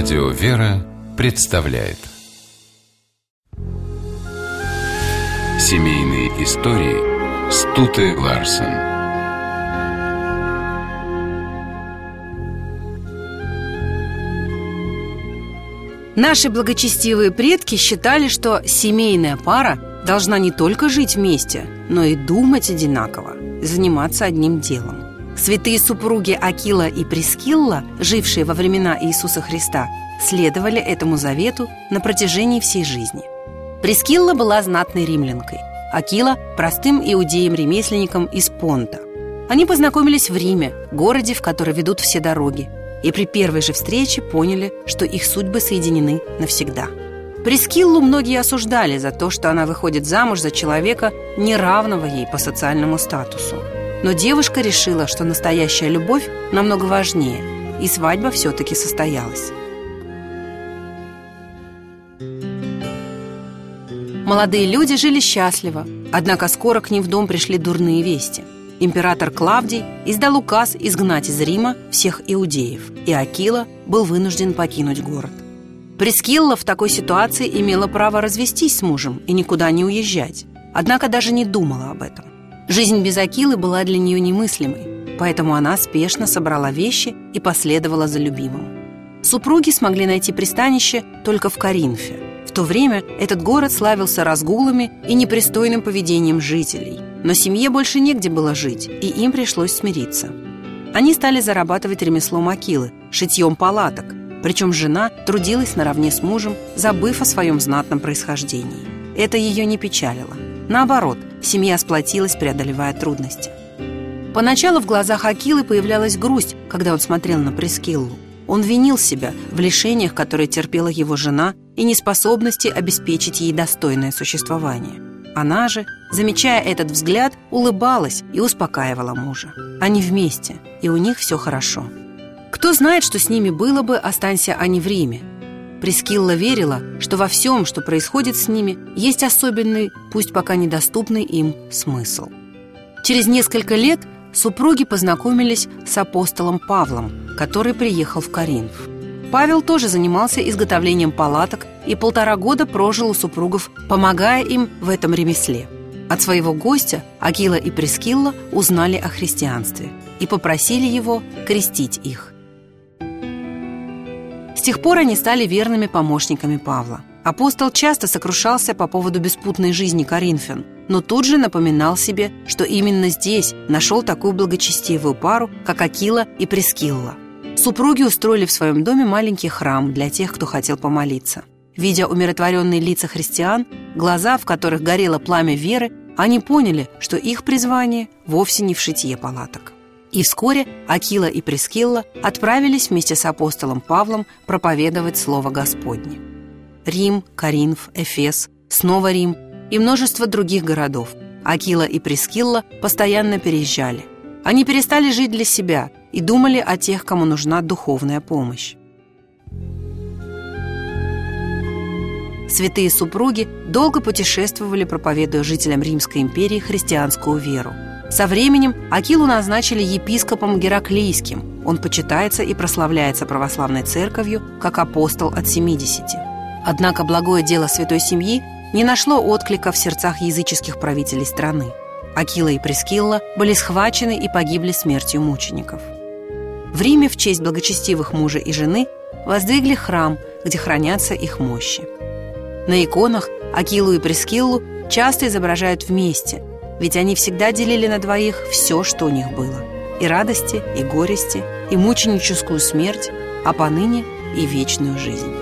Радио «Вера» представляет Семейные истории Стуты Ларсен Наши благочестивые предки считали, что семейная пара должна не только жить вместе, но и думать одинаково, заниматься одним делом. Святые супруги Акила и Прескилла, жившие во времена Иисуса Христа, следовали этому завету на протяжении всей жизни. Прескилла была знатной римлянкой, Акила – простым иудеем-ремесленником из Понта. Они познакомились в Риме, городе, в который ведут все дороги, и при первой же встрече поняли, что их судьбы соединены навсегда. Прескиллу многие осуждали за то, что она выходит замуж за человека, неравного ей по социальному статусу. Но девушка решила, что настоящая любовь намного важнее, и свадьба все-таки состоялась. Молодые люди жили счастливо, однако скоро к ним в дом пришли дурные вести. Император Клавдий издал указ изгнать из Рима всех иудеев, и Акила был вынужден покинуть город. Прескилла в такой ситуации имела право развестись с мужем и никуда не уезжать, однако даже не думала об этом. Жизнь без Акилы была для нее немыслимой, поэтому она спешно собрала вещи и последовала за любимым. Супруги смогли найти пристанище только в Каринфе. В то время этот город славился разгулами и непристойным поведением жителей. Но семье больше негде было жить, и им пришлось смириться. Они стали зарабатывать ремеслом Акилы, шитьем палаток, причем жена трудилась наравне с мужем, забыв о своем знатном происхождении. Это ее не печалило. Наоборот, семья сплотилась, преодолевая трудности. Поначалу в глазах Акилы появлялась грусть, когда он смотрел на Прескиллу. Он винил себя в лишениях, которые терпела его жена, и неспособности обеспечить ей достойное существование. Она же, замечая этот взгляд, улыбалась и успокаивала мужа. Они вместе, и у них все хорошо. Кто знает, что с ними было бы, останься они в Риме, Прескилла верила, что во всем, что происходит с ними, есть особенный, пусть пока недоступный им, смысл. Через несколько лет супруги познакомились с апостолом Павлом, который приехал в Коринф. Павел тоже занимался изготовлением палаток и полтора года прожил у супругов, помогая им в этом ремесле. От своего гостя Акила и Прескилла узнали о христианстве и попросили его крестить их – тех пор они стали верными помощниками Павла. Апостол часто сокрушался по поводу беспутной жизни Коринфян, но тут же напоминал себе, что именно здесь нашел такую благочестивую пару, как Акила и Прескилла. Супруги устроили в своем доме маленький храм для тех, кто хотел помолиться. Видя умиротворенные лица христиан, глаза, в которых горело пламя веры, они поняли, что их призвание вовсе не в шитье палаток. И вскоре Акила и Прескилла отправились вместе с апостолом Павлом проповедовать Слово Господне. Рим, Каринф, Эфес, снова Рим и множество других городов. Акила и Прескилла постоянно переезжали. Они перестали жить для себя и думали о тех, кому нужна духовная помощь. Святые супруги долго путешествовали, проповедуя жителям Римской империи христианскую веру – со временем Акилу назначили епископом Гераклийским. Он почитается и прославляется православной церковью как апостол от 70. Однако благое дело святой семьи не нашло отклика в сердцах языческих правителей страны. Акила и Прескилла были схвачены и погибли смертью мучеников. В Риме в честь благочестивых мужа и жены воздвигли храм, где хранятся их мощи. На иконах Акилу и Прескиллу часто изображают вместе – ведь они всегда делили на двоих все, что у них было. И радости, и горести, и мученическую смерть, а поныне и вечную жизнь.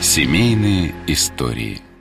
Семейные истории –